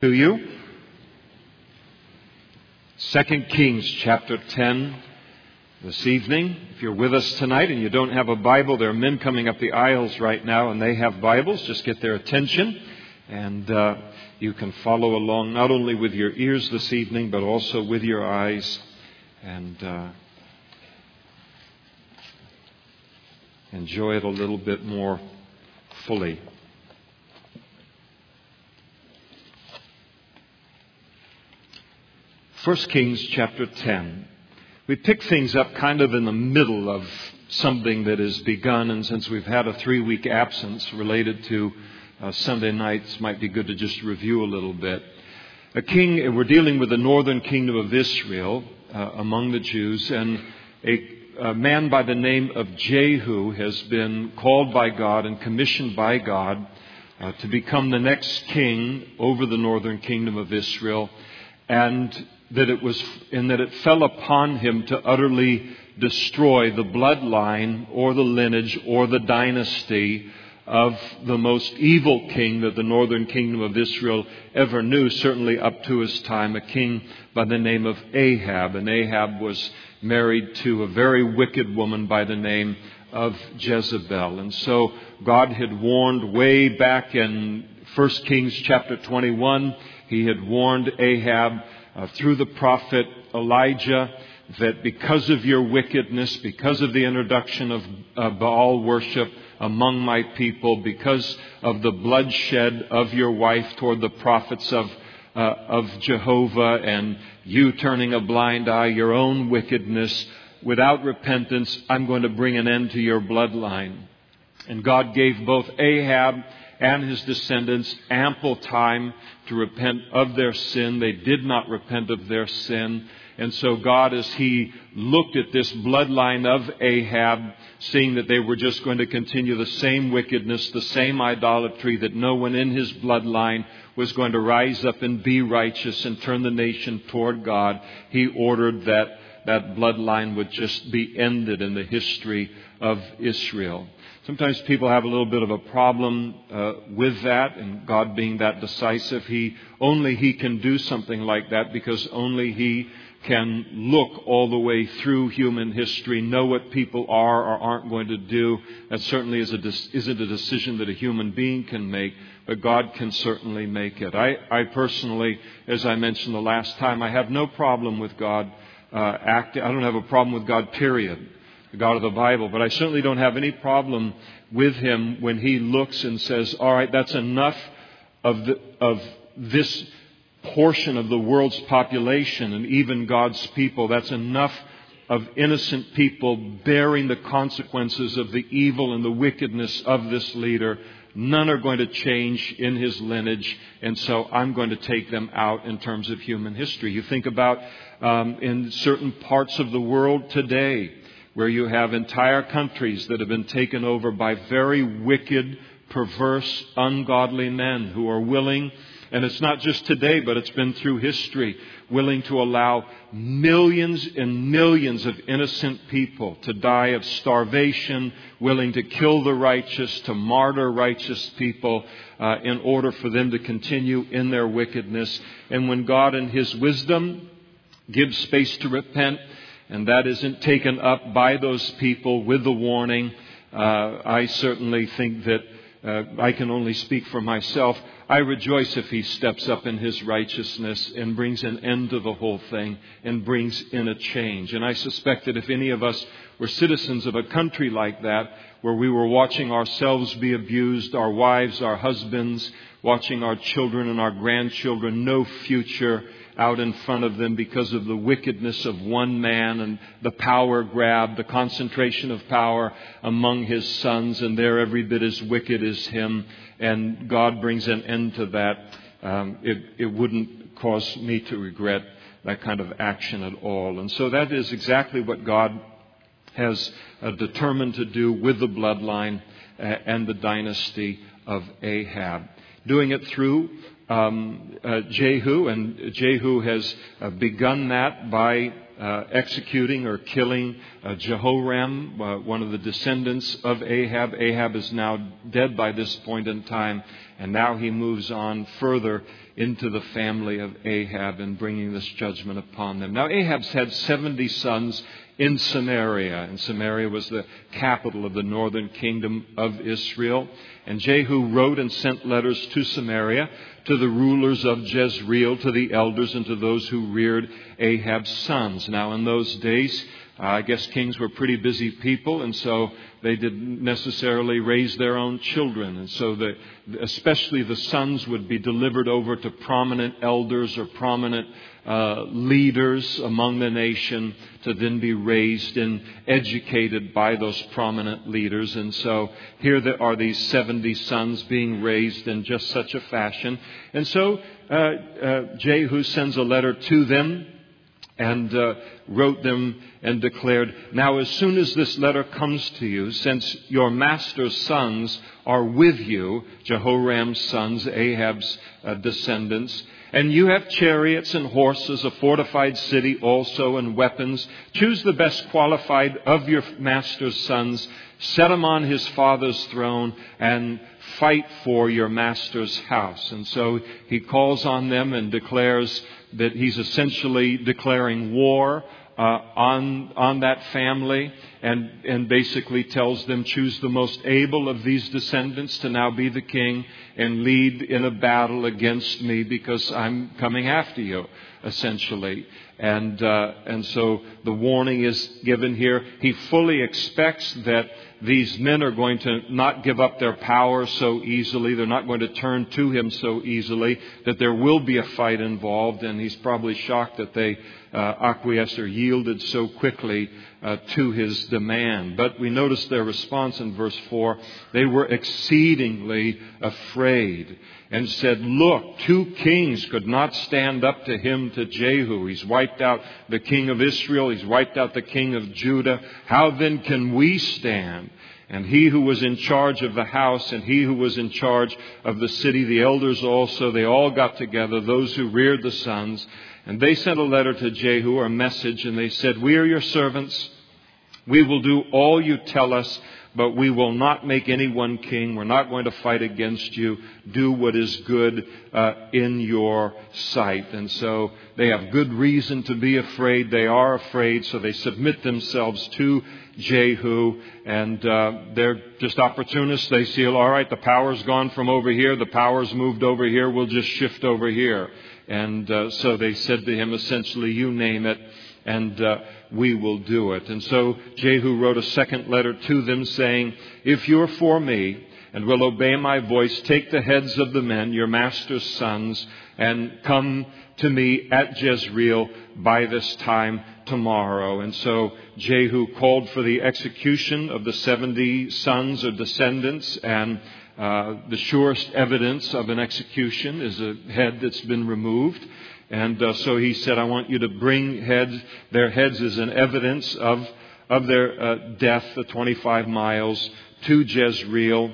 to you. 2 Kings chapter 10 this evening. If you're with us tonight and you don't have a Bible, there are men coming up the aisles right now and they have Bibles. Just get their attention and uh, you can follow along not only with your ears this evening but also with your eyes and uh, enjoy it a little bit more fully. 1 Kings chapter 10. We pick things up kind of in the middle of something that has begun, and since we've had a three week absence related to uh, Sunday nights, might be good to just review a little bit. A king, we're dealing with the northern kingdom of Israel uh, among the Jews, and a, a man by the name of Jehu has been called by God and commissioned by God uh, to become the next king over the northern kingdom of Israel. And that it was, and that it fell upon him to utterly destroy the bloodline or the lineage or the dynasty of the most evil king that the northern kingdom of Israel ever knew, certainly up to his time, a king by the name of Ahab. And Ahab was married to a very wicked woman by the name of Jezebel. And so God had warned way back in 1 Kings chapter 21, he had warned Ahab uh, through the prophet Elijah that because of your wickedness, because of the introduction of uh, Baal worship among my people, because of the bloodshed of your wife toward the prophets of, uh, of Jehovah, and you turning a blind eye, your own wickedness, without repentance, I'm going to bring an end to your bloodline. And God gave both Ahab and his descendants ample time to repent of their sin. They did not repent of their sin. And so God, as He looked at this bloodline of Ahab, seeing that they were just going to continue the same wickedness, the same idolatry, that no one in his bloodline was going to rise up and be righteous and turn the nation toward God, He ordered that that bloodline would just be ended in the history of Israel. Sometimes people have a little bit of a problem uh, with that, and God being that decisive, He only He can do something like that because only He can look all the way through human history, know what people are or aren't going to do. That certainly is a, isn't a decision that a human being can make, but God can certainly make it. I, I personally, as I mentioned the last time, I have no problem with God uh, acting. I don't have a problem with God, period the God of the Bible, but I certainly don't have any problem with him when he looks and says, All right, that's enough of, the, of this portion of the world's population and even God's people. That's enough of innocent people bearing the consequences of the evil and the wickedness of this leader. None are going to change in his lineage, and so I'm going to take them out in terms of human history. You think about um, in certain parts of the world today, where you have entire countries that have been taken over by very wicked, perverse, ungodly men who are willing, and it's not just today, but it's been through history, willing to allow millions and millions of innocent people to die of starvation, willing to kill the righteous, to martyr righteous people uh, in order for them to continue in their wickedness. And when God, in His wisdom, gives space to repent, and that isn't taken up by those people with the warning. Uh, I certainly think that uh, I can only speak for myself. I rejoice if he steps up in his righteousness and brings an end to the whole thing and brings in a change. And I suspect that if any of us were citizens of a country like that, where we were watching ourselves be abused, our wives, our husbands, watching our children and our grandchildren, no future, out in front of them because of the wickedness of one man and the power grab, the concentration of power among his sons, and they're every bit as wicked as him, and God brings an end to that. Um, it, it wouldn't cause me to regret that kind of action at all. And so that is exactly what God has uh, determined to do with the bloodline uh, and the dynasty of Ahab. Doing it through um, uh, Jehu, and Jehu has uh, begun that by uh, executing or killing uh, Jehoram, uh, one of the descendants of Ahab. Ahab is now dead by this point in time, And now he moves on further into the family of Ahab and bringing this judgment upon them. Now, Ahab's had 70 sons in Samaria, and Samaria was the capital of the northern kingdom of Israel. And Jehu wrote and sent letters to Samaria, to the rulers of Jezreel, to the elders, and to those who reared Ahab's sons. Now, in those days, uh, I guess kings were pretty busy people, and so they didn't necessarily raise their own children. And so, the, especially the sons would be delivered over to prominent elders or prominent uh, leaders among the nation to then be raised and educated by those prominent leaders. And so, here there are these 70 sons being raised in just such a fashion. And so, uh, uh Jehu sends a letter to them and uh, wrote them and declared, Now, as soon as this letter comes to you, since your master's sons are with you, Jehoram's sons, Ahab's uh, descendants, and you have chariots and horses, a fortified city also, and weapons, choose the best qualified of your master's sons, set him on his father's throne, and fight for your master's house. And so he calls on them and declares, that he's essentially declaring war uh, on, on that family and, and basically tells them, choose the most able of these descendants to now be the king and lead in a battle against me because I'm coming after you, essentially. And, uh, and so the warning is given here. He fully expects that these men are going to not give up their power so easily. They're not going to turn to him so easily, that there will be a fight involved, and he's probably shocked that they uh, acquiesced or yielded so quickly uh, to his demand. But we notice their response in verse 4. They were exceedingly afraid and said, Look, two kings could not stand up to him, to Jehu. He's wiped out the king of Israel, he's wiped out the king of Judah. How then can we stand? And he who was in charge of the house and he who was in charge of the city, the elders also, they all got together, those who reared the sons, and they sent a letter to Jehu, a message, and they said, We are your servants. We will do all you tell us but we will not make anyone king. We're not going to fight against you. Do what is good uh, in your sight. And so they have good reason to be afraid. They are afraid, so they submit themselves to Jehu, and uh, they're just opportunists. They see, all right, the power's gone from over here, the power's moved over here, we'll just shift over here. And uh, so they said to him, essentially, you name it, and uh, we will do it. And so Jehu wrote a second letter to them saying, If you're for me and will obey my voice, take the heads of the men, your master's sons, and come to me at Jezreel by this time tomorrow. And so Jehu called for the execution of the 70 sons or descendants and uh, the surest evidence of an execution is a head that's been removed. And uh, so he said, I want you to bring heads, their heads as an evidence of, of their uh, death, the 25 miles, to Jezreel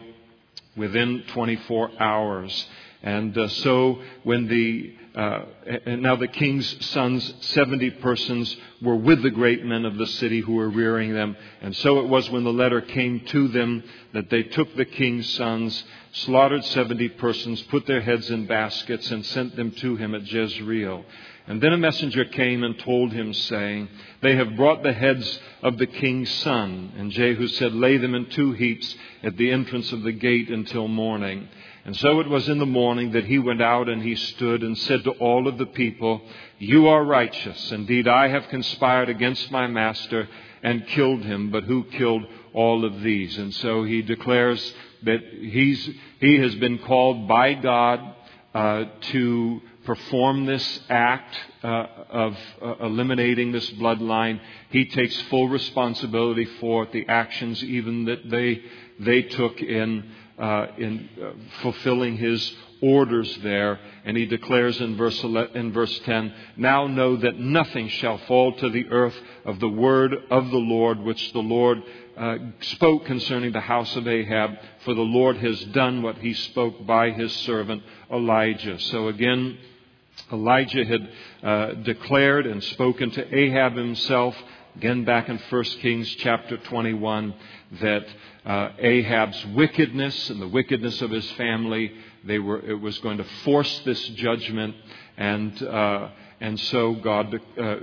within 24 hours. And uh, so when the uh, and now the king's sons, 70 persons, were with the great men of the city who were rearing them. And so it was when the letter came to them that they took the king's sons, slaughtered 70 persons, put their heads in baskets, and sent them to him at Jezreel. And then a messenger came and told him, saying, They have brought the heads of the king's son. And Jehu said, Lay them in two heaps at the entrance of the gate until morning. And so it was in the morning that he went out and he stood and said to all of the people, You are righteous. Indeed, I have conspired against my master and killed him, but who killed all of these? And so he declares that he's, he has been called by God uh, to perform this act uh, of uh, eliminating this bloodline. He takes full responsibility for the actions even that they, they took in uh, in uh, fulfilling his orders there. And he declares in verse, 11, in verse 10 Now know that nothing shall fall to the earth of the word of the Lord, which the Lord uh, spoke concerning the house of Ahab, for the Lord has done what he spoke by his servant Elijah. So again, Elijah had uh, declared and spoken to Ahab himself, again back in 1 Kings chapter 21, that uh, Ahab's wickedness and the wickedness of his family, They were, it was going to force this judgment, and, uh, and so God, uh,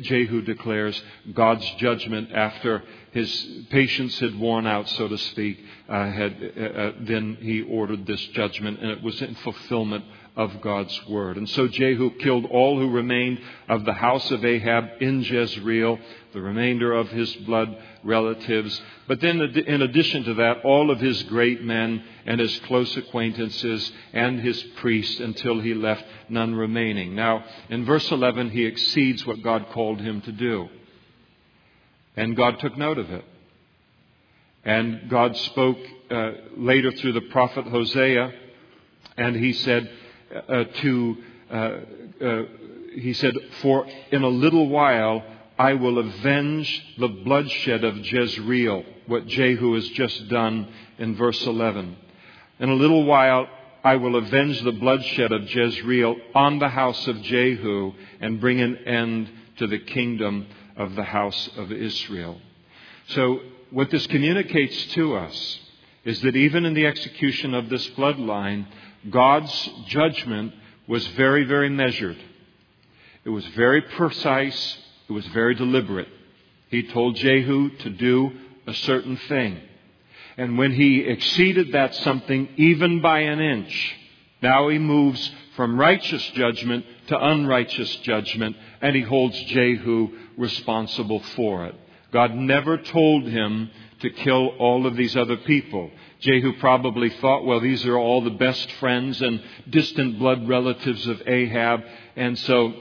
Jehu declares God's judgment after his patience had worn out, so to speak. Uh, had, uh, uh, then he ordered this judgment, and it was in fulfillment of God's word. And so Jehu killed all who remained of the house of Ahab in Jezreel, the remainder of his blood relatives. But then, in addition to that, all of his great men and his close acquaintances and his priests until he left none remaining. Now, in verse 11, he exceeds what God called him to do. And God took note of it. And God spoke uh, later through the prophet Hosea, and he said, uh, to, uh, uh, he said, For in a little while I will avenge the bloodshed of Jezreel, what Jehu has just done in verse 11. In a little while I will avenge the bloodshed of Jezreel on the house of Jehu and bring an end to the kingdom of the house of Israel. So, what this communicates to us is that even in the execution of this bloodline, God's judgment was very, very measured. It was very precise. It was very deliberate. He told Jehu to do a certain thing. And when he exceeded that something even by an inch, now he moves from righteous judgment to unrighteous judgment, and he holds Jehu responsible for it. God never told him to kill all of these other people. Jehu probably thought, well, these are all the best friends and distant blood relatives of Ahab, and so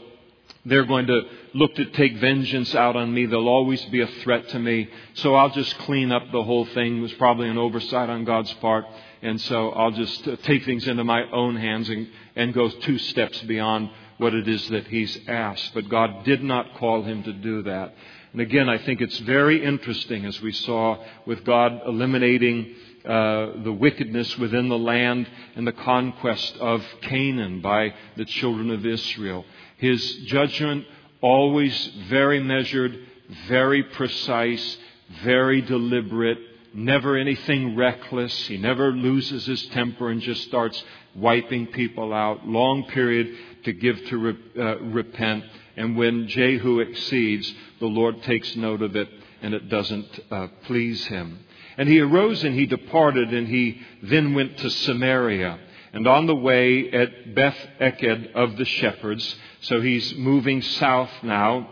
they're going to look to take vengeance out on me. They'll always be a threat to me. So I'll just clean up the whole thing. It was probably an oversight on God's part. And so I'll just uh, take things into my own hands and, and go two steps beyond what it is that he's asked. But God did not call him to do that. And again, I think it's very interesting as we saw with God eliminating uh, the wickedness within the land and the conquest of Canaan by the children of Israel. His judgment always very measured, very precise, very deliberate, never anything reckless. He never loses his temper and just starts wiping people out. Long period to give to re- uh, repent. And when Jehu exceeds, the Lord takes note of it and it doesn't uh, please him. And he arose and he departed, and he then went to Samaria. And on the way at Beth Eked of the shepherds, so he's moving south now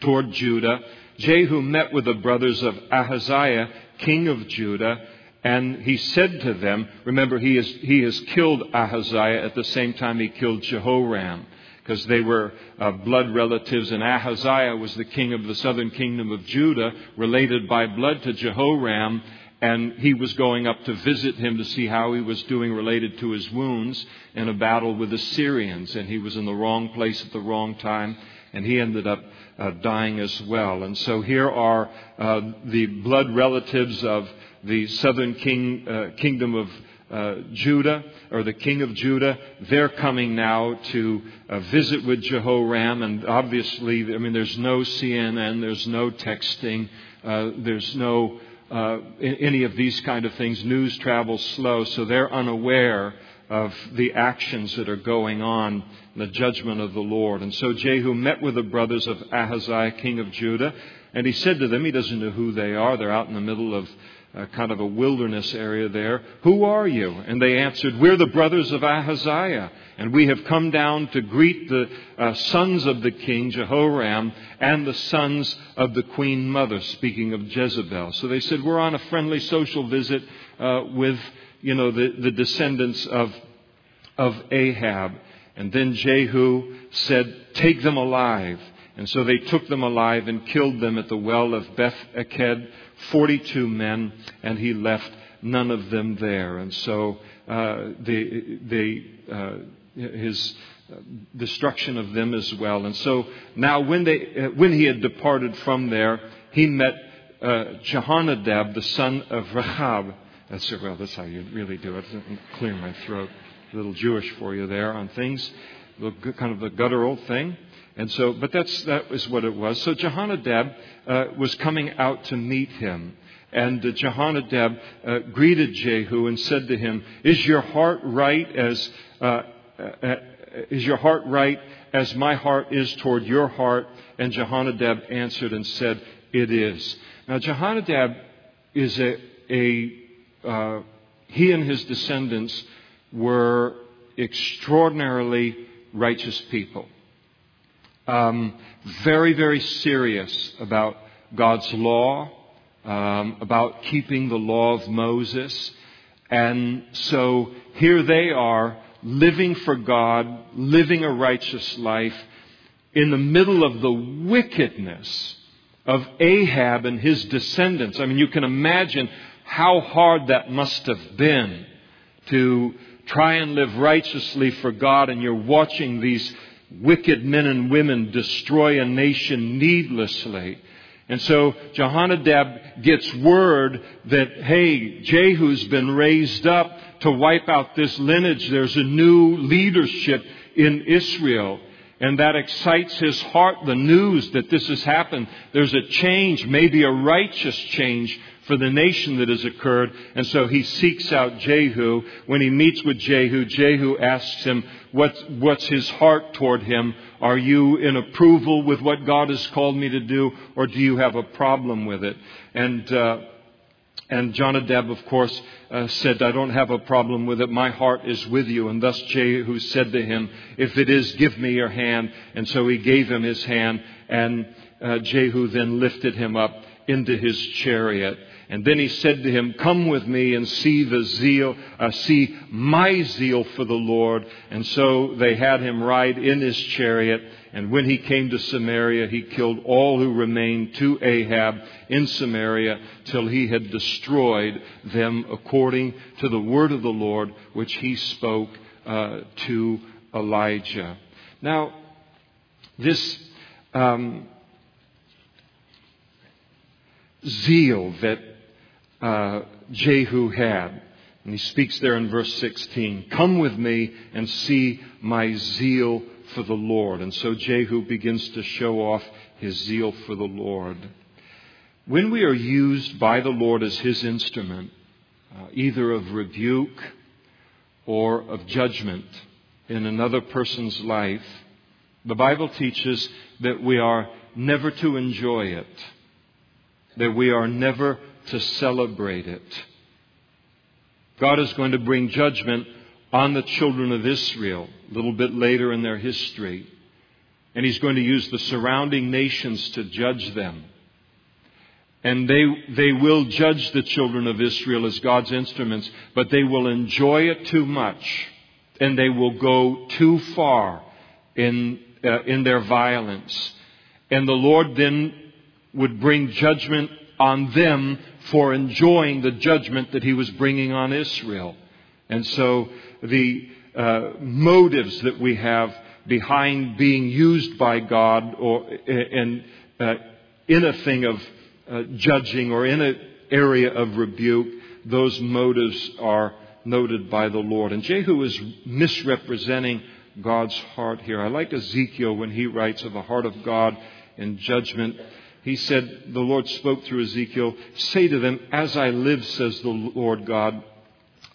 toward Judah, Jehu met with the brothers of Ahaziah, king of Judah, and he said to them, remember, he has, he has killed Ahaziah at the same time he killed Jehoram because they were uh, blood relatives, and Ahaziah was the king of the southern kingdom of Judah, related by blood to Jehoram, and he was going up to visit him to see how he was doing related to his wounds in a battle with the Syrians, and he was in the wrong place at the wrong time, and he ended up uh, dying as well. And so here are uh, the blood relatives of the southern king, uh, kingdom of uh, Judah, or the king of Judah, they're coming now to uh, visit with Jehoram. And obviously, I mean, there's no CNN, there's no texting, uh, there's no uh, any of these kind of things. News travels slow, so they're unaware of the actions that are going on, the judgment of the Lord. And so Jehu met with the brothers of Ahaziah, king of Judah, and he said to them, he doesn't know who they are. They're out in the middle of uh, kind of a wilderness area there. Who are you? And they answered, We're the brothers of Ahaziah, and we have come down to greet the uh, sons of the king, Jehoram, and the sons of the queen mother, speaking of Jezebel. So they said, We're on a friendly social visit uh, with, you know, the, the descendants of, of Ahab. And then Jehu said, Take them alive. And so they took them alive and killed them at the well of Beth Eked 42 men, and he left none of them there. And so uh, the, the, uh, his destruction of them as well. And so now, when, they, uh, when he had departed from there, he met uh, Jehonadab, the son of Rechab. That's well. That's how you really do it. Clear my throat. A little Jewish for you there on things, kind of the guttural thing. And so, but that's, that was what it was. So Jehonadab uh, was coming out to meet him. And uh, Jehonadab uh, greeted Jehu and said to him, Is your heart right as uh, uh, is your heart right as my heart is toward your heart? And Jehonadab answered and said, It is. Now Jehonadab is a, a uh, he and his descendants were extraordinarily righteous people. Um, very, very serious about God's law, um, about keeping the law of Moses. And so here they are living for God, living a righteous life in the middle of the wickedness of Ahab and his descendants. I mean, you can imagine how hard that must have been to try and live righteously for God, and you're watching these wicked men and women destroy a nation needlessly. And so Jehonadab gets word that, hey, Jehu's been raised up to wipe out this lineage. There's a new leadership in Israel. And that excites his heart, the news that this has happened. There's a change, maybe a righteous change for the nation that has occurred. And so he seeks out Jehu. When he meets with Jehu, Jehu asks him, what's, what's his heart toward him? Are you in approval with what God has called me to do, or do you have a problem with it? And, uh, and Jonadab, of course, uh, said, I don't have a problem with it. My heart is with you. And thus Jehu said to him, If it is, give me your hand. And so he gave him his hand, and uh, Jehu then lifted him up into his chariot. And then he said to him, Come with me and see the zeal, uh, see my zeal for the Lord. And so they had him ride in his chariot. And when he came to Samaria, he killed all who remained to Ahab in Samaria till he had destroyed them according to the word of the Lord, which he spoke uh, to Elijah. Now, this um, zeal that uh, Jehu had. And he speaks there in verse 16 Come with me and see my zeal for the Lord. And so Jehu begins to show off his zeal for the Lord. When we are used by the Lord as his instrument, uh, either of rebuke or of judgment in another person's life, the Bible teaches that we are never to enjoy it, that we are never to celebrate it. God is going to bring judgment on the children of Israel a little bit later in their history. And He's going to use the surrounding nations to judge them. And they, they will judge the children of Israel as God's instruments, but they will enjoy it too much. And they will go too far in, uh, in their violence. And the Lord then would bring judgment on them for enjoying the judgment that he was bringing on Israel. And so the uh, motives that we have behind being used by God or in, uh, in a thing of uh, judging or in an area of rebuke, those motives are noted by the Lord. And Jehu is misrepresenting God's heart here. I like Ezekiel when he writes of the heart of God in judgment he said, the Lord spoke through Ezekiel, say to them, as I live, says the Lord God,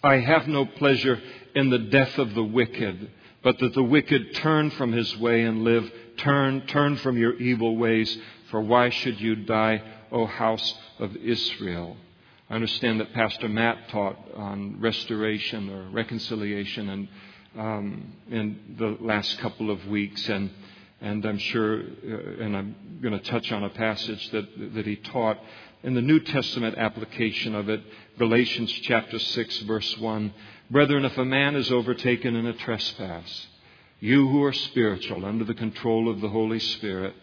I have no pleasure in the death of the wicked, but that the wicked turn from his way and live. Turn, turn from your evil ways, for why should you die, O house of Israel? I understand that Pastor Matt taught on restoration or reconciliation and um, in the last couple of weeks, and and I'm sure, uh, and I'm going to touch on a passage that, that he taught in the New Testament application of it, Galatians chapter 6, verse 1. Brethren, if a man is overtaken in a trespass, you who are spiritual, under the control of the Holy Spirit,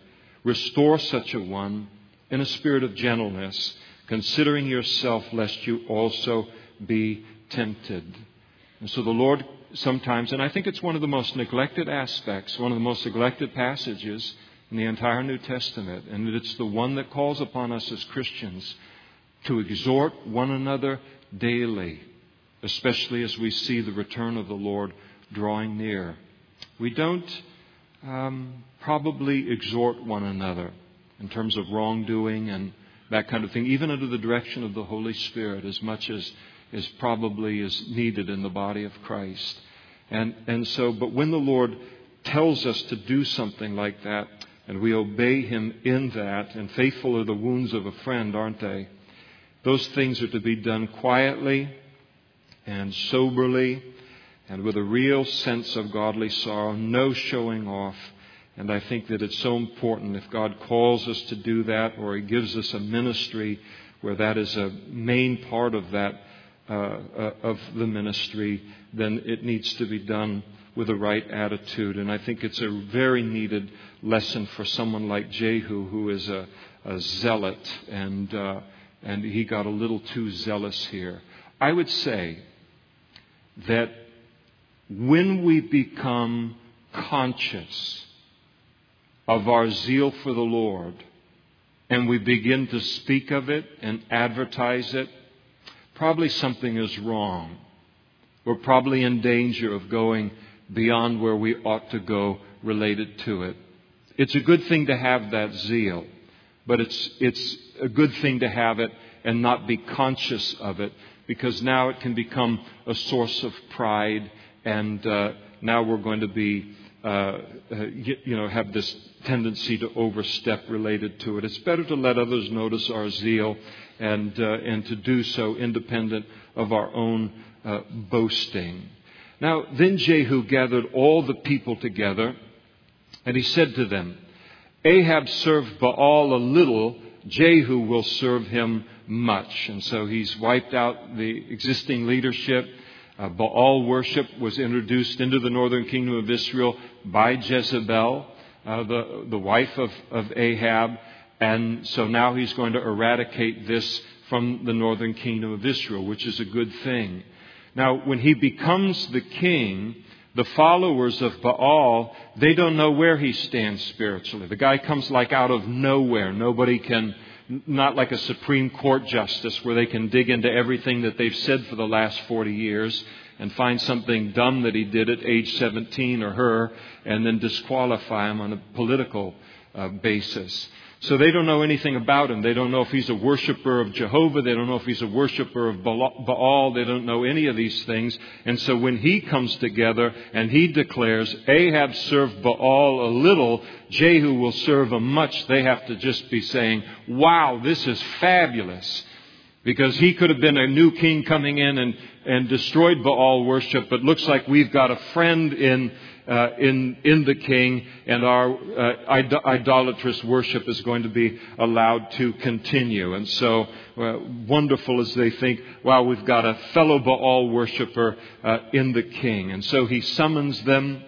restore such a one in a spirit of gentleness, considering yourself, lest you also be tempted. And so the Lord sometimes, and I think it's one of the most neglected aspects, one of the most neglected passages in the entire New Testament, and it's the one that calls upon us as Christians to exhort one another daily, especially as we see the return of the Lord drawing near. We don't um, probably exhort one another in terms of wrongdoing and that kind of thing, even under the direction of the Holy Spirit, as much as is probably is needed in the body of Christ. And, and so, but when the Lord tells us to do something like that, and we obey Him in that, and faithful are the wounds of a friend, aren't they? Those things are to be done quietly and soberly and with a real sense of godly sorrow, no showing off. And I think that it's so important if God calls us to do that or He gives us a ministry where that is a main part of that, uh, uh, of the ministry, then it needs to be done with the right attitude. And I think it's a very needed lesson for someone like Jehu, who is a, a zealot, and, uh, and he got a little too zealous here. I would say that when we become conscious of our zeal for the Lord and we begin to speak of it and advertise it, probably something is wrong. We're probably in danger of going beyond where we ought to go related to it. It's a good thing to have that zeal, but it's, it's a good thing to have it and not be conscious of it because now it can become a source of pride and uh, now we're going to be, uh, uh you, you know, have this tendency to overstep related to it. It's better to let others notice our zeal and, uh, and to do so independent of our own uh, boasting. Now, then Jehu gathered all the people together, and he said to them, Ahab served Baal a little, Jehu will serve him much. And so he's wiped out the existing leadership. Uh, Baal worship was introduced into the northern kingdom of Israel by Jezebel, uh, the, the wife of, of Ahab. And so now he's going to eradicate this from the northern kingdom of Israel, which is a good thing. Now, when he becomes the king, the followers of Baal, they don't know where he stands spiritually. The guy comes like out of nowhere. Nobody can, not like a Supreme Court justice where they can dig into everything that they've said for the last 40 years and find something dumb that he did at age 17 or her and then disqualify him on a political uh, basis. So they don't know anything about him. They don't know if he's a worshiper of Jehovah. They don't know if he's a worshiper of Baal. They don't know any of these things. And so when he comes together and he declares, Ahab served Baal a little, Jehu will serve him much, they have to just be saying, wow, this is fabulous. Because he could have been a new king coming in and, and destroyed Baal worship, but looks like we've got a friend in uh, in, in the king, and our uh, idolatrous worship is going to be allowed to continue. And so, uh, wonderful as they think, wow, we've got a fellow Baal worshiper uh, in the king. And so he summons them.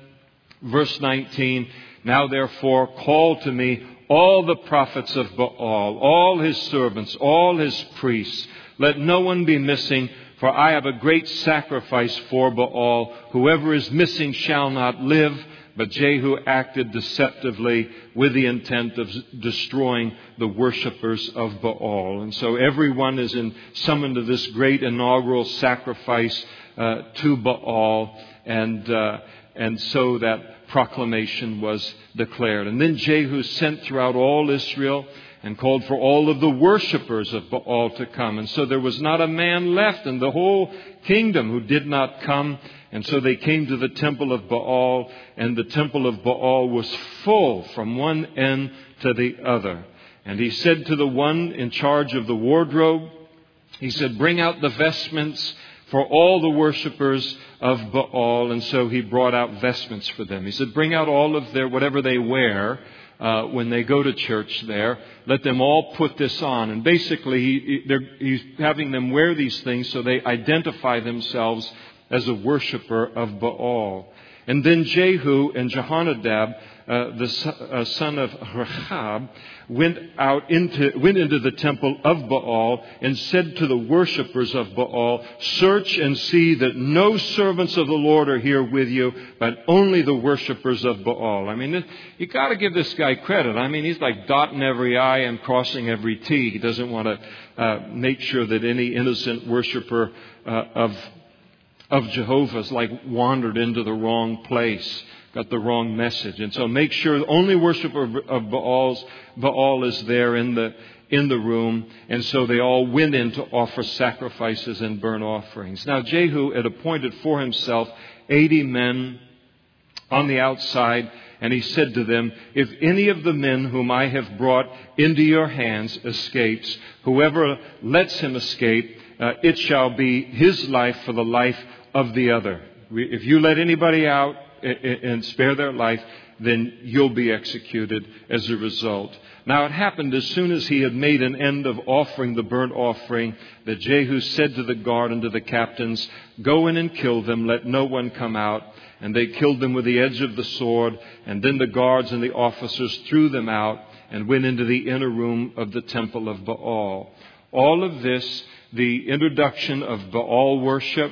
Verse 19 Now therefore, call to me all the prophets of Baal, all his servants, all his priests. Let no one be missing for I have a great sacrifice for Baal. Whoever is missing shall not live. But Jehu acted deceptively with the intent of destroying the worshippers of Baal. And so everyone is in, summoned to this great inaugural sacrifice uh, to Baal. And, uh, and so that proclamation was declared. And then Jehu sent throughout all Israel and called for all of the worshippers of Baal to come. And so there was not a man left in the whole kingdom who did not come. And so they came to the temple of Baal, and the temple of Baal was full from one end to the other. And he said to the one in charge of the wardrobe, he said, Bring out the vestments for all the worshippers of Baal. And so he brought out vestments for them. He said, Bring out all of their, whatever they wear uh, when they go to church there. Let them all put this on. And basically, he, he's having them wear these things so they identify themselves as a worshiper of Baal. And then Jehu and Jehonadab uh, the uh, son of Rechab, went out into, went into the temple of Baal and said to the worshippers of Baal, search and see that no servants of the Lord are here with you, but only the worshippers of Baal. I mean, you gotta give this guy credit. I mean, he's like dotting every I and crossing every T. He doesn't want to uh, make sure that any innocent worshiper uh, of of Jehovah's like wandered into the wrong place got the wrong message. And so make sure the only worship of, of Baal's, Baal is there in the, in the room, and so they all went in to offer sacrifices and burnt offerings. Now Jehu had appointed for himself eighty men on the outside, and he said to them, If any of the men whom I have brought into your hands escapes, whoever lets him escape, uh, it shall be his life for the life of the other. If you let anybody out and spare their life, then you'll be executed as a result. Now it happened as soon as he had made an end of offering the burnt offering that Jehu said to the guard and to the captains, Go in and kill them, let no one come out. And they killed them with the edge of the sword, and then the guards and the officers threw them out and went into the inner room of the temple of Baal. All of this, the introduction of Baal worship,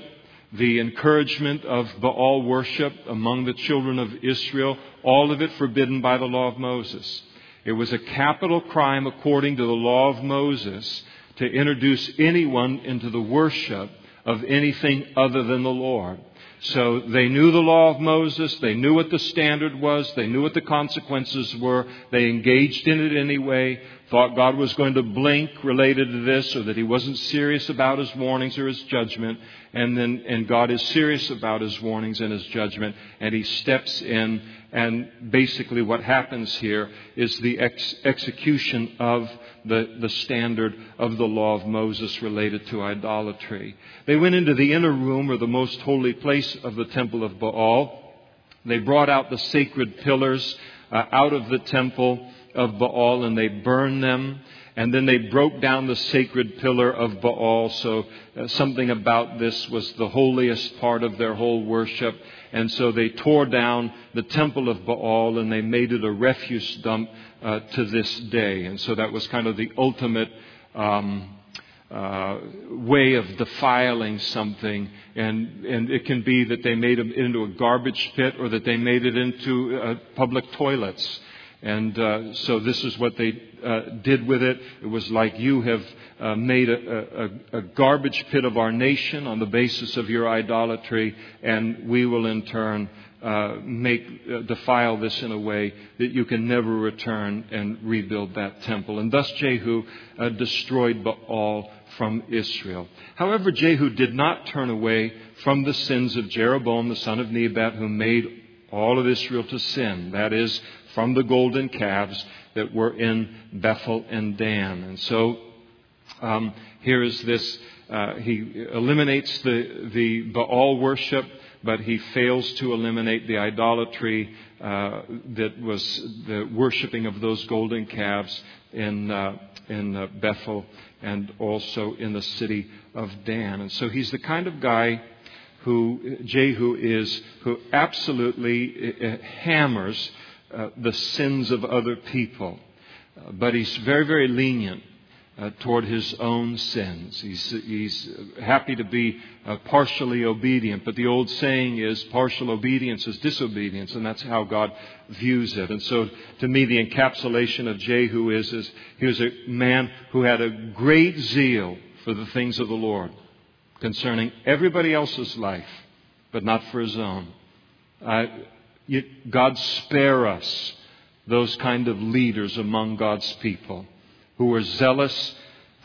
the encouragement of Baal worship among the children of Israel, all of it forbidden by the law of Moses. It was a capital crime according to the law of Moses to introduce anyone into the worship of anything other than the Lord. So they knew the law of Moses. They knew what the standard was. They knew what the consequences were. They engaged in it anyway. Thought God was going to blink related to this or that he wasn't serious about his warnings or his judgment. And then, and God is serious about his warnings and his judgment. And he steps in and basically what happens here is the ex- execution of the, the standard of the law of Moses related to idolatry. They went into the inner room or the most holy place of the temple of Baal. They brought out the sacred pillars uh, out of the temple of Baal and they burned them. And then they broke down the sacred pillar of Baal. So uh, something about this was the holiest part of their whole worship. And so they tore down the temple of Baal and they made it a refuse dump uh, to this day. And so that was kind of the ultimate um, uh, way of defiling something. And, and it can be that they made it into a garbage pit or that they made it into uh, public toilets. And uh, so this is what they uh, did with it. It was like you have uh, made a, a, a, garbage pit of our nation on the basis of your idolatry, and we will in turn uh, make uh, defile this in a way that you can never return and rebuild that temple. And thus Jehu uh, destroyed Baal from Israel. However, Jehu did not turn away from the sins of Jeroboam the son of Nebat, who made all of Israel to sin. That is, from the golden calves that were in Bethel and Dan. And so um, here is this. Uh, he eliminates the, the Baal worship, but he fails to eliminate the idolatry uh, that was the worshiping of those golden calves in, uh, in uh, Bethel and also in the city of Dan. And so he's the kind of guy who Jehu is, who absolutely uh, hammers uh, the sins of other people. Uh, but he's very, very lenient uh, toward his own sins. He's, he's happy to be uh, partially obedient, but the old saying is partial obedience is disobedience, and that's how God views it. And so, to me, the encapsulation of Jehu is, is he was a man who had a great zeal for the things of the Lord concerning everybody else's life, but not for his own. God spare us those kind of leaders among God's people who are zealous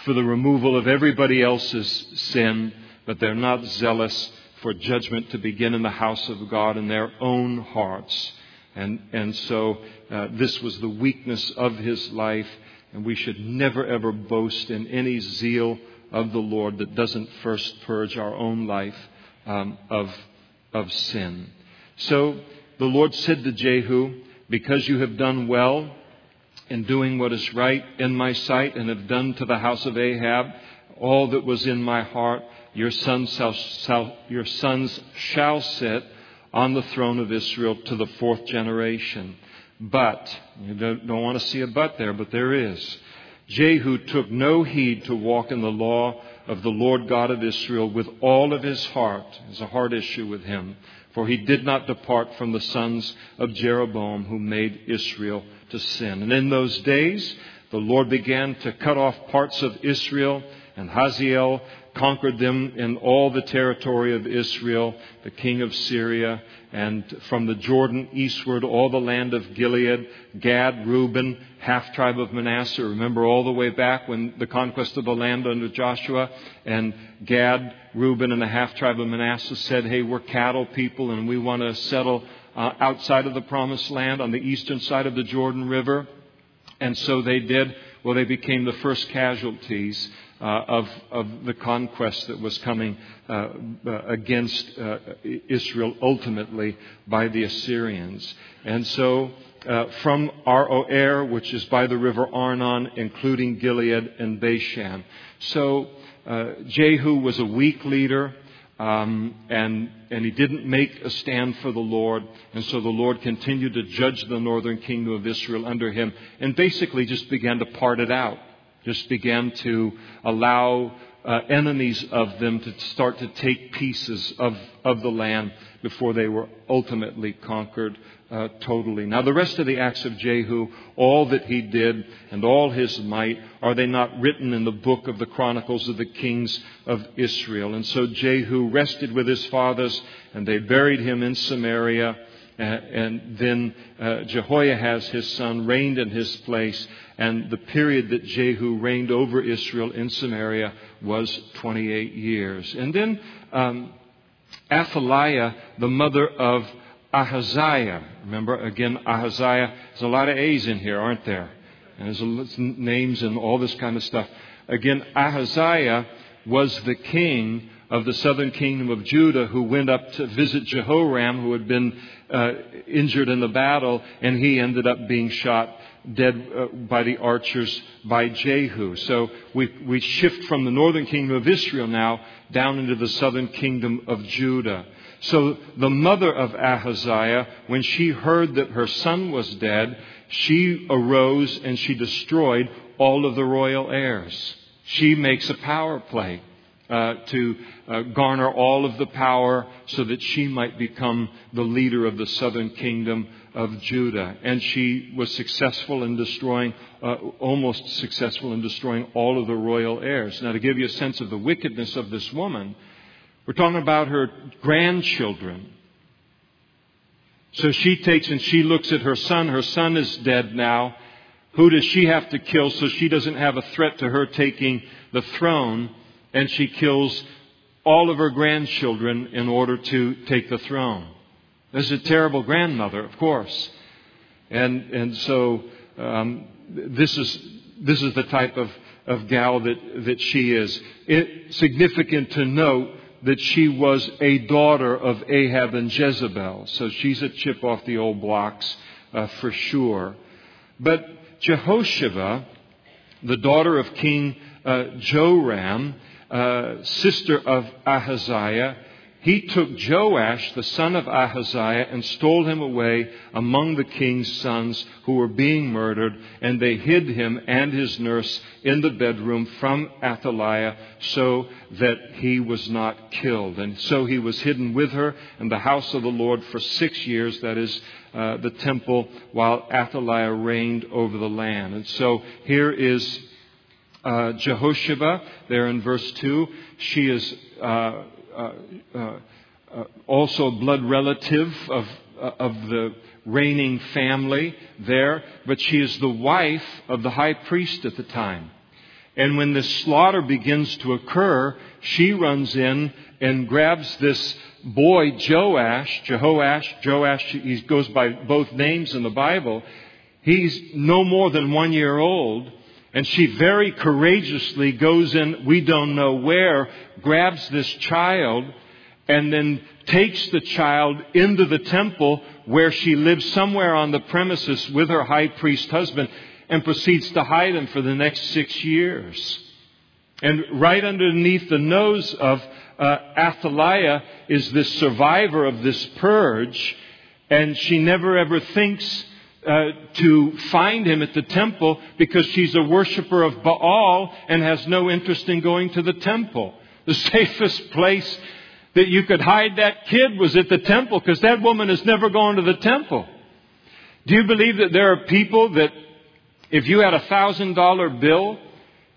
for the removal of everybody else's sin, but they're not zealous for judgment to begin in the house of God in their own hearts. And, and so uh, this was the weakness of his life, and we should never ever boast in any zeal of the Lord that doesn't first purge our own life um, of, of sin. So the Lord said to Jehu, Because you have done well in doing what is right in my sight and have done to the house of Ahab all that was in my heart, your sons shall, your sons shall sit on the throne of Israel to the fourth generation. But, you don't, don't want to see a but there, but there is. Jehu took no heed to walk in the law of the Lord God of Israel with all of his heart. It's a heart issue with him. For he did not depart from the sons of Jeroboam who made Israel to sin. And in those days, the Lord began to cut off parts of Israel, and Hazael conquered them in all the territory of Israel, the king of Syria, and from the Jordan eastward, all the land of Gilead, Gad, Reuben, half tribe of Manasseh. Remember all the way back when the conquest of the land under Joshua, and Gad, Reuben, and the half tribe of Manasseh said, Hey, we're cattle people and we want to settle uh, outside of the promised land on the eastern side of the Jordan River. And so they did. Well, they became the first casualties uh, of, of the conquest that was coming uh, uh, against uh, Israel ultimately by the Assyrians. And so, uh, from Aroer, which is by the river Arnon, including Gilead and Bashan. So, uh, Jehu was a weak leader. Um, and, and he didn't make a stand for the Lord. And so the Lord continued to judge the northern kingdom of Israel under him and basically just began to part it out just began to allow uh, enemies of them to start to take pieces of, of the land before they were ultimately conquered uh, totally. Now, the rest of the acts of Jehu, all that he did and all his might, are they not written in the book of the Chronicles of the Kings of Israel? And so Jehu rested with his fathers, and they buried him in Samaria. Uh, and then uh, Jehoahaz, his son, reigned in his place. And the period that Jehu reigned over Israel in Samaria was 28 years. And then um, Athaliah, the mother of Ahaziah. Remember, again, Ahaziah. There's a lot of A's in here, aren't there? And there's names and all this kind of stuff. Again, Ahaziah was the king of the southern kingdom of Judah who went up to visit Jehoram, who had been uh, injured in the battle, and he ended up being shot dead uh, by the archers by Jehu. So we, we shift from the northern kingdom of Israel now down into the southern kingdom of Judah. So the mother of Ahaziah, when she heard that her son was dead, she arose and she destroyed all of the royal heirs. She makes a power play uh, to uh, garner all of the power so that she might become the leader of the southern kingdom of Judah. And she was successful in destroying, uh, almost successful in destroying all of the royal heirs. Now, to give you a sense of the wickedness of this woman, we're talking about her grandchildren. So she takes and she looks at her son. Her son is dead now. Who does she have to kill so she doesn't have a threat to her taking the throne? And she kills all of her grandchildren in order to take the throne. This is a terrible grandmother, of course. And, and so um, this, is, this is the type of, of gal that, that she is. It, significant to note that she was a daughter of Ahab and Jezebel. So she's a chip off the old blocks uh, for sure. But Jehosheba, the daughter of King uh, Joram, uh, sister of Ahaziah, he took Joash, the son of Ahaziah, and stole him away among the king's sons who were being murdered, and they hid him and his nurse in the bedroom from Athaliah so that he was not killed. And so he was hidden with her in the house of the Lord for six years, that is, uh, the temple, while Athaliah reigned over the land. And so here is uh, Jehosheba, there in verse 2. She is. Uh, Uh, uh, uh, also a blood relative of, of the reigning family there, but she is the wife of the high priest at the time. And when this slaughter begins to occur, she runs in and grabs this boy, Joash, Jehoash, Joash, he goes by both names in the Bible. He's no more than one year old. And she very courageously goes in, we don't know where, grabs this child, and then takes the child into the temple where she lives somewhere on the premises with her high priest husband and proceeds to hide him for the next six years. And right underneath the nose of uh, Athaliah is this survivor of this purge, and she never ever thinks uh, to find him at the temple because she's a worshiper of Baal and has no interest in going to the temple. The safest place that you could hide that kid was at the temple because that woman has never gone to the temple. Do you believe that there are people that if you had a thousand dollar bill,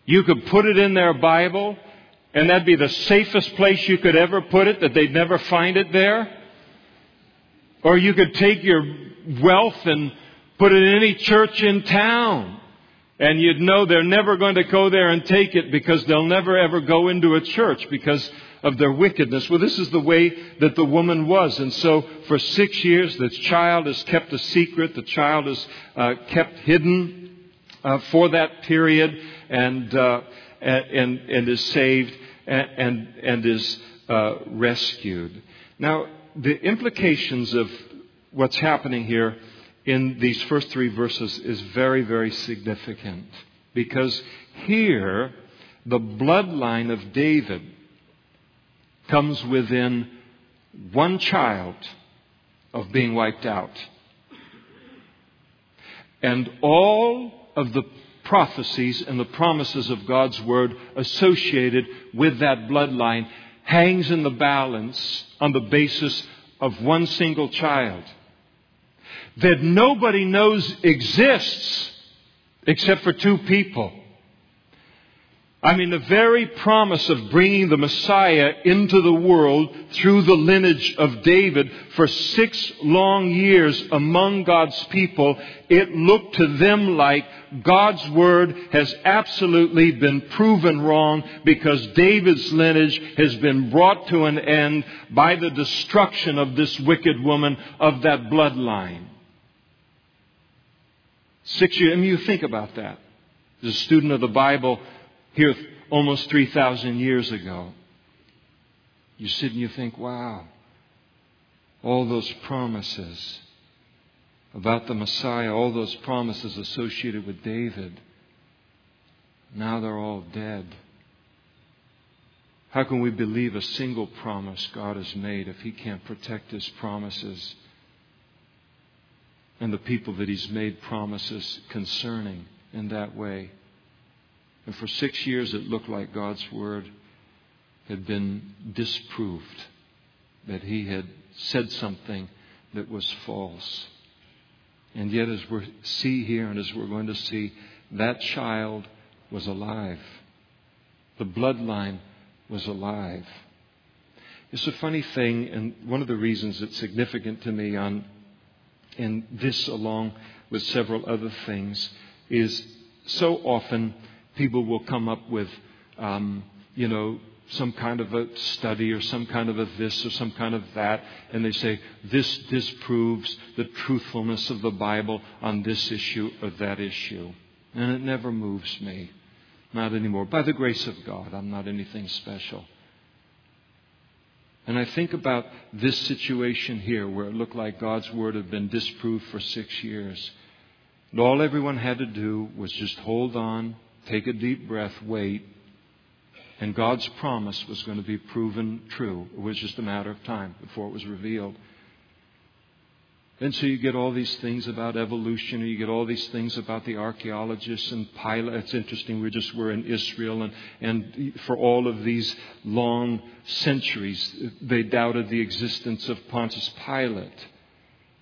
you could put it in their Bible and that'd be the safest place you could ever put it, that they'd never find it there? Or you could take your wealth and put it in any church in town. And you'd know they're never going to go there and take it because they'll never ever go into a church because of their wickedness. Well, this is the way that the woman was. And so for six years, the child is kept a secret. The child is uh, kept hidden uh, for that period and, uh, and, and is saved and, and, and is uh, rescued. Now, the implications of what's happening here in these first three verses is very, very significant because here the bloodline of David comes within one child of being wiped out. And all of the prophecies and the promises of God's Word associated with that bloodline hangs in the balance on the basis of one single child that nobody knows exists except for two people. I mean, the very promise of bringing the Messiah into the world through the lineage of David for six long years among God's people, it looked to them like God's word has absolutely been proven wrong because David's lineage has been brought to an end by the destruction of this wicked woman of that bloodline. Six years, I mean, you think about that. As a student of the Bible here almost 3,000 years ago, you sit and you think, wow, all those promises about the Messiah, all those promises associated with David, now they're all dead. How can we believe a single promise God has made if He can't protect His promises? And the people that he's made promises concerning in that way. And for six years, it looked like God's word had been disproved, that he had said something that was false. And yet, as we see here, and as we're going to see, that child was alive. The bloodline was alive. It's a funny thing, and one of the reasons it's significant to me on and this, along with several other things, is so often people will come up with, um, you know, some kind of a study or some kind of a this or some kind of that, and they say, this disproves the truthfulness of the Bible on this issue or that issue. And it never moves me. Not anymore. By the grace of God, I'm not anything special. And I think about this situation here where it looked like God's word had been disproved for six years. And all everyone had to do was just hold on, take a deep breath, wait, and God's promise was going to be proven true. It was just a matter of time before it was revealed. And so you get all these things about evolution, and you get all these things about the archaeologists and Pilate. It's interesting, we just were in Israel, and, and for all of these long centuries, they doubted the existence of Pontius Pilate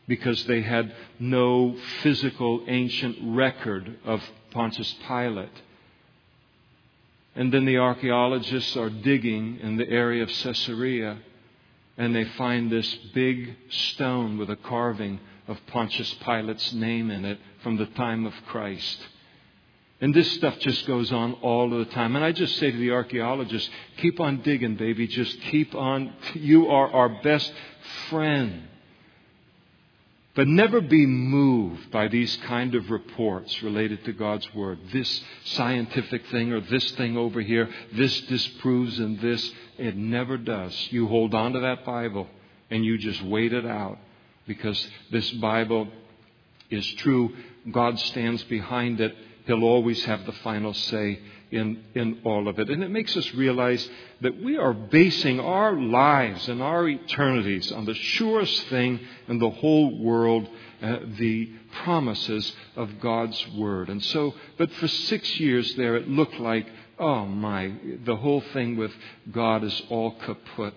because they had no physical ancient record of Pontius Pilate. And then the archaeologists are digging in the area of Caesarea and they find this big stone with a carving of Pontius Pilate's name in it from the time of Christ. And this stuff just goes on all the time. And I just say to the archaeologists, keep on digging, baby. Just keep on. You are our best friend. But never be moved by these kind of reports related to God's Word. This scientific thing or this thing over here, this disproves and this. It never does. You hold on to that Bible and you just wait it out because this Bible is true. God stands behind it. He'll always have the final say in, in all of it. And it makes us realize that we are basing our lives and our eternities on the surest thing in the whole world, uh, the promises of God's Word. And so, but for six years there, it looked like, oh my, the whole thing with God is all kaput.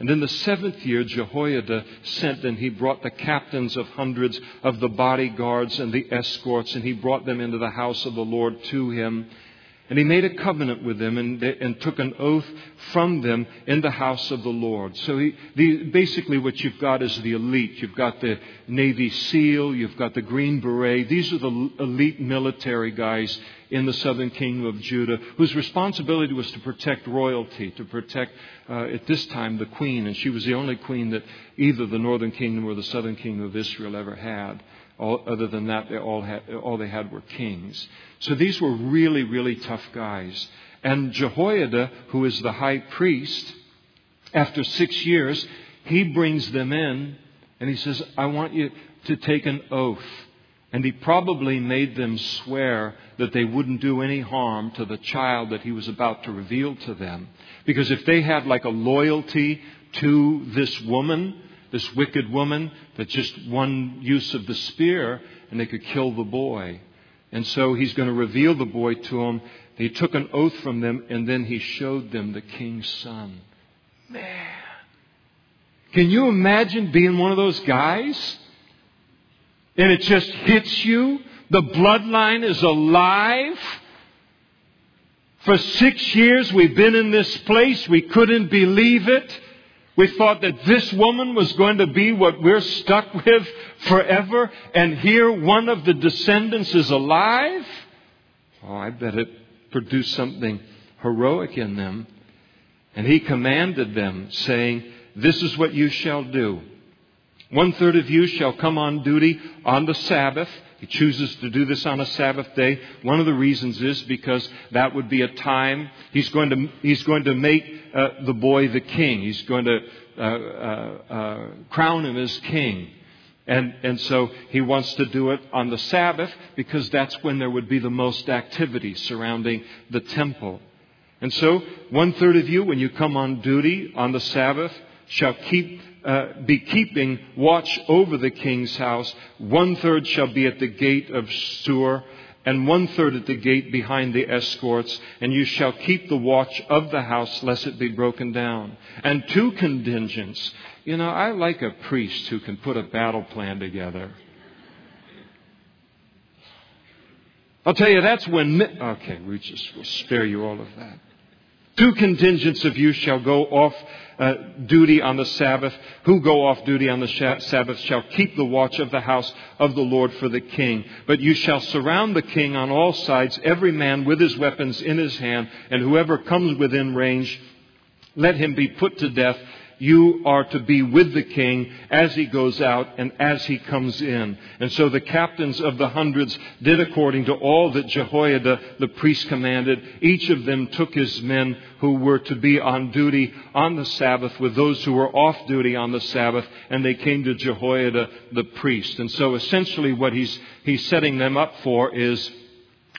And in the seventh year, Jehoiada sent and he brought the captains of hundreds of the bodyguards and the escorts, and he brought them into the house of the Lord to him. And he made a covenant with them and, and took an oath from them in the house of the Lord. So he, the, basically what you've got is the elite. You've got the Navy SEAL, you've got the Green Beret. These are the elite military guys in the southern kingdom of Judah whose responsibility was to protect royalty, to protect, uh, at this time, the queen. And she was the only queen that either the northern kingdom or the southern kingdom of Israel ever had. All, other than that, they all, had, all they had were kings. So these were really, really tough guys. And Jehoiada, who is the high priest, after six years, he brings them in and he says, I want you to take an oath. And he probably made them swear that they wouldn't do any harm to the child that he was about to reveal to them. Because if they had like a loyalty to this woman, this wicked woman, that just one use of the spear and they could kill the boy. And so he's going to reveal the boy to them. He took an oath from them and then he showed them the king's son. Man. Can you imagine being one of those guys? And it just hits you. The bloodline is alive. For six years we've been in this place. We couldn't believe it. We thought that this woman was going to be what we're stuck with forever, and here one of the descendants is alive? Oh, I bet it produced something heroic in them. And he commanded them, saying, This is what you shall do. One third of you shall come on duty on the Sabbath he chooses to do this on a Sabbath day. One of the reasons is because that would be a time he's going to, he's going to make uh, the boy the king. He's going to uh, uh, uh, crown him as king. And, and so he wants to do it on the Sabbath because that's when there would be the most activity surrounding the temple. And so, one third of you, when you come on duty on the Sabbath, shall keep uh, be keeping watch over the king's house. One third shall be at the gate of Sur, and one third at the gate behind the escorts, and you shall keep the watch of the house, lest it be broken down. And two contingents. You know, I like a priest who can put a battle plan together. I'll tell you, that's when. Okay, we just will spare you all of that. Two contingents of you shall go off uh, duty on the Sabbath. Who go off duty on the Sabbath shall keep the watch of the house of the Lord for the king. But you shall surround the king on all sides, every man with his weapons in his hand, and whoever comes within range, let him be put to death you are to be with the king as he goes out and as he comes in. And so the captains of the hundreds did according to all that Jehoiada the priest commanded. Each of them took his men who were to be on duty on the Sabbath with those who were off duty on the Sabbath, and they came to Jehoiada the priest. And so essentially what he's, he's setting them up for is,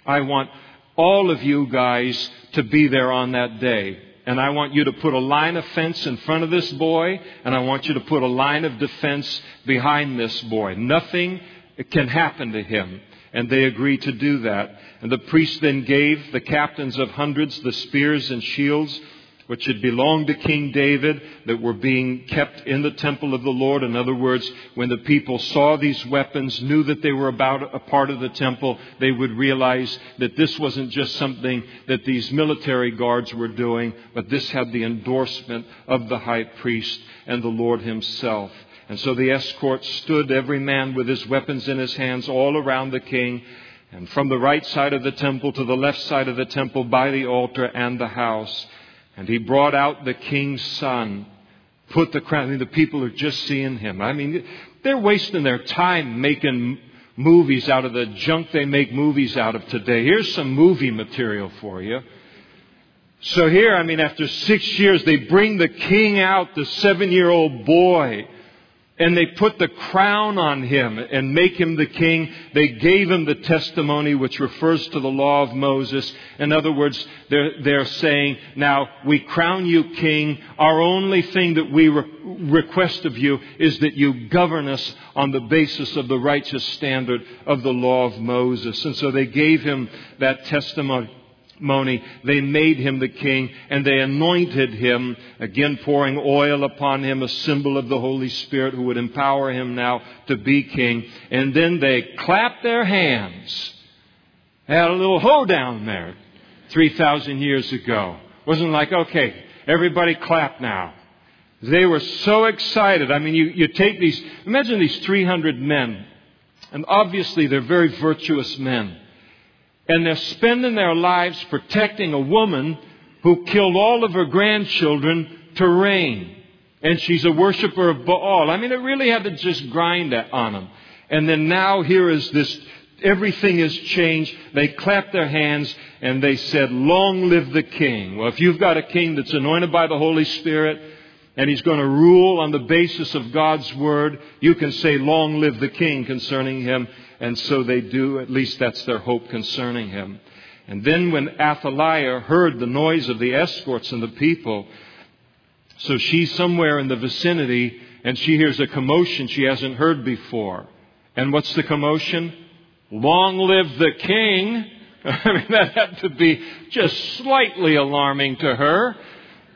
I want all of you guys to be there on that day and I want you to put a line of fence in front of this boy, and I want you to put a line of defense behind this boy. Nothing can happen to him. And they agreed to do that. And the priest then gave the captains of hundreds the spears and shields which had belonged to King David that were being kept in the temple of the Lord. In other words, when the people saw these weapons, knew that they were about a part of the temple, they would realize that this wasn't just something that these military guards were doing, but this had the endorsement of the high priest and the Lord himself. And so the escort stood, every man with his weapons in his hands, all around the king, and from the right side of the temple to the left side of the temple by the altar and the house. And he brought out the king's son, put the crown. I mean, the people are just seeing him. I mean, they're wasting their time making movies out of the junk they make movies out of today. Here's some movie material for you. So here, I mean, after six years, they bring the king out, the seven year old boy and they put the crown on him and make him the king. They gave him the testimony which refers to the law of Moses. In other words, they're, they're saying, now we crown you king. Our only thing that we re- request of you is that you govern us on the basis of the righteous standard of the law of Moses. And so they gave him that testimony they made him the king and they anointed him, again pouring oil upon him, a symbol of the Holy Spirit who would empower him now to be king. And then they clapped their hands. They had a little hoedown there. 3,000 years ago. Wasn't like, okay, everybody clap now. They were so excited. I mean, you, you take these, imagine these 300 men, and obviously they're very virtuous men. And they're spending their lives protecting a woman who killed all of her grandchildren to reign. And she's a worshiper of Baal. I mean, it really had to just grind on them. And then now here is this, everything has changed. They clapped their hands and they said, long live the king. Well, if you've got a king that's anointed by the Holy Spirit, and he's going to rule on the basis of God's word, you can say, Long live the king concerning him. And so they do. At least that's their hope concerning him. And then when Athaliah heard the noise of the escorts and the people, so she's somewhere in the vicinity and she hears a commotion she hasn't heard before. And what's the commotion? Long live the king. I mean, that had to be just slightly alarming to her.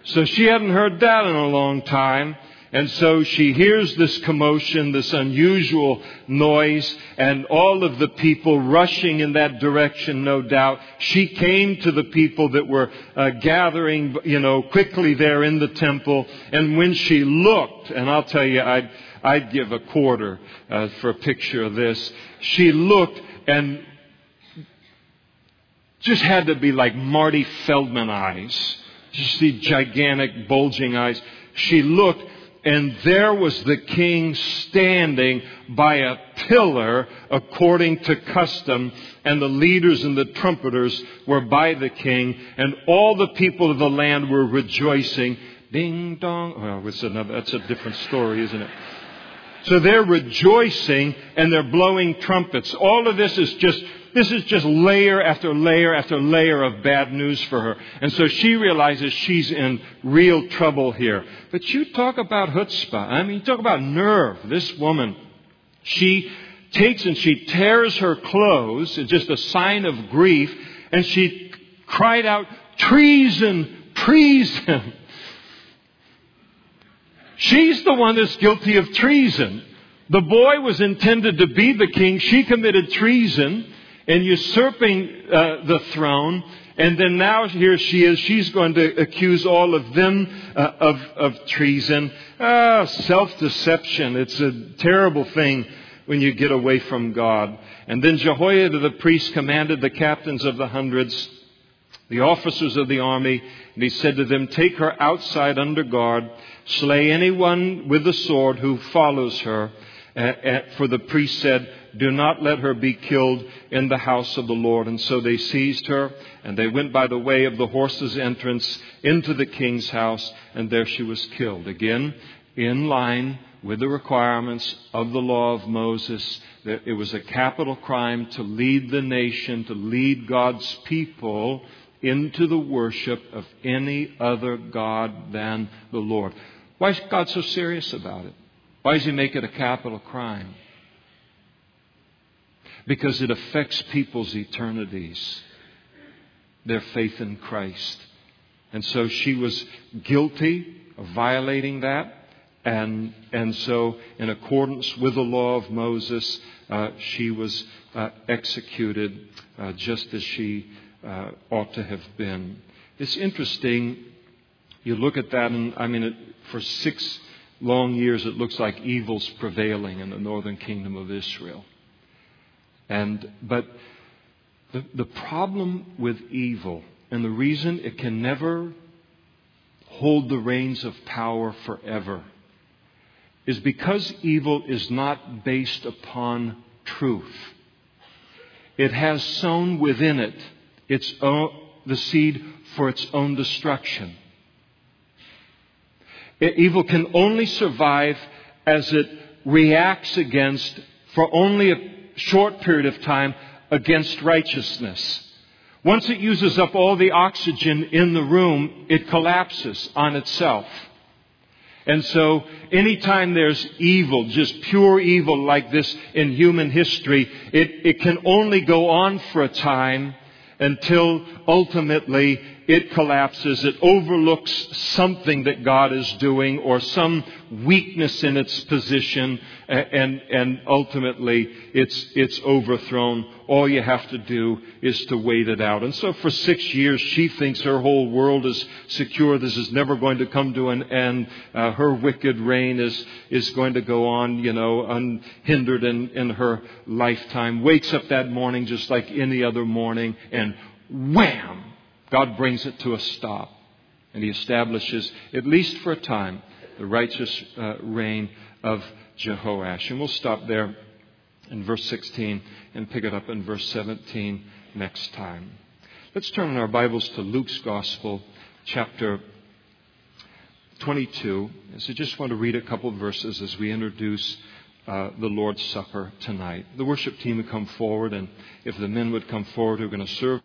So she hadn't heard that in a long time. And so she hears this commotion, this unusual noise, and all of the people rushing in that direction, no doubt. She came to the people that were uh, gathering, you know, quickly there in the temple. And when she looked, and I'll tell you, I'd, I'd give a quarter uh, for a picture of this. She looked and just had to be like Marty Feldman eyes just the gigantic, bulging eyes. She looked, and there was the king standing by a pillar according to custom, and the leaders and the trumpeters were by the king, and all the people of the land were rejoicing. Ding dong. Well, it's another, that's a different story, isn't it? So they're rejoicing and they're blowing trumpets. All of this is just this is just layer after layer after layer of bad news for her. And so she realizes she's in real trouble here. But you talk about chutzpah. I mean, you talk about nerve. This woman, she takes and she tears her clothes, it's just a sign of grief, and she cried out, treason, treason. She's the one that's guilty of treason. The boy was intended to be the king. She committed treason and usurping uh, the throne. And then now here she is. She's going to accuse all of them uh, of, of treason. Ah, self-deception. It's a terrible thing when you get away from God. And then Jehoiada the priest commanded the captains of the hundreds, the officers of the army, and he said to them, Take her outside under guard, slay anyone with the sword who follows her. For the priest said, Do not let her be killed in the house of the Lord. And so they seized her, and they went by the way of the horse's entrance into the king's house, and there she was killed. Again, in line with the requirements of the law of Moses, that it was a capital crime to lead the nation, to lead God's people into the worship of any other God than the Lord. Why is God so serious about it? Why does he make it a capital crime? Because it affects people's eternities, their faith in Christ. And so she was guilty of violating that. And, and so, in accordance with the law of Moses, uh, she was uh, executed uh, just as she uh, ought to have been. It's interesting. You look at that, and I mean, it, for six long years, it looks like evil's prevailing in the northern kingdom of Israel. And, but the, the problem with evil, and the reason it can never hold the reins of power forever, is because evil is not based upon truth. It has sown within it its own, the seed for its own destruction. Evil can only survive as it reacts against, for only a short period of time, against righteousness. Once it uses up all the oxygen in the room, it collapses on itself. And so, anytime there's evil, just pure evil like this in human history, it, it can only go on for a time until ultimately it collapses. It overlooks something that God is doing or some weakness in its position and, and ultimately it's, it's overthrown. All you have to do is to wait it out. And so for six years, she thinks her whole world is secure. This is never going to come to an end. Uh, her wicked reign is, is going to go on, you know, unhindered in, in her lifetime. Wakes up that morning just like any other morning and wham! God brings it to a stop. And he establishes, at least for a time, the righteous uh, reign of Jehoash. And we'll stop there in verse 16 and pick it up in verse 17 next time. Let's turn in our Bibles to Luke's Gospel, chapter 22. So just want to read a couple of verses as we introduce uh, the Lord's Supper tonight. The worship team would come forward, and if the men would come forward who are going to serve.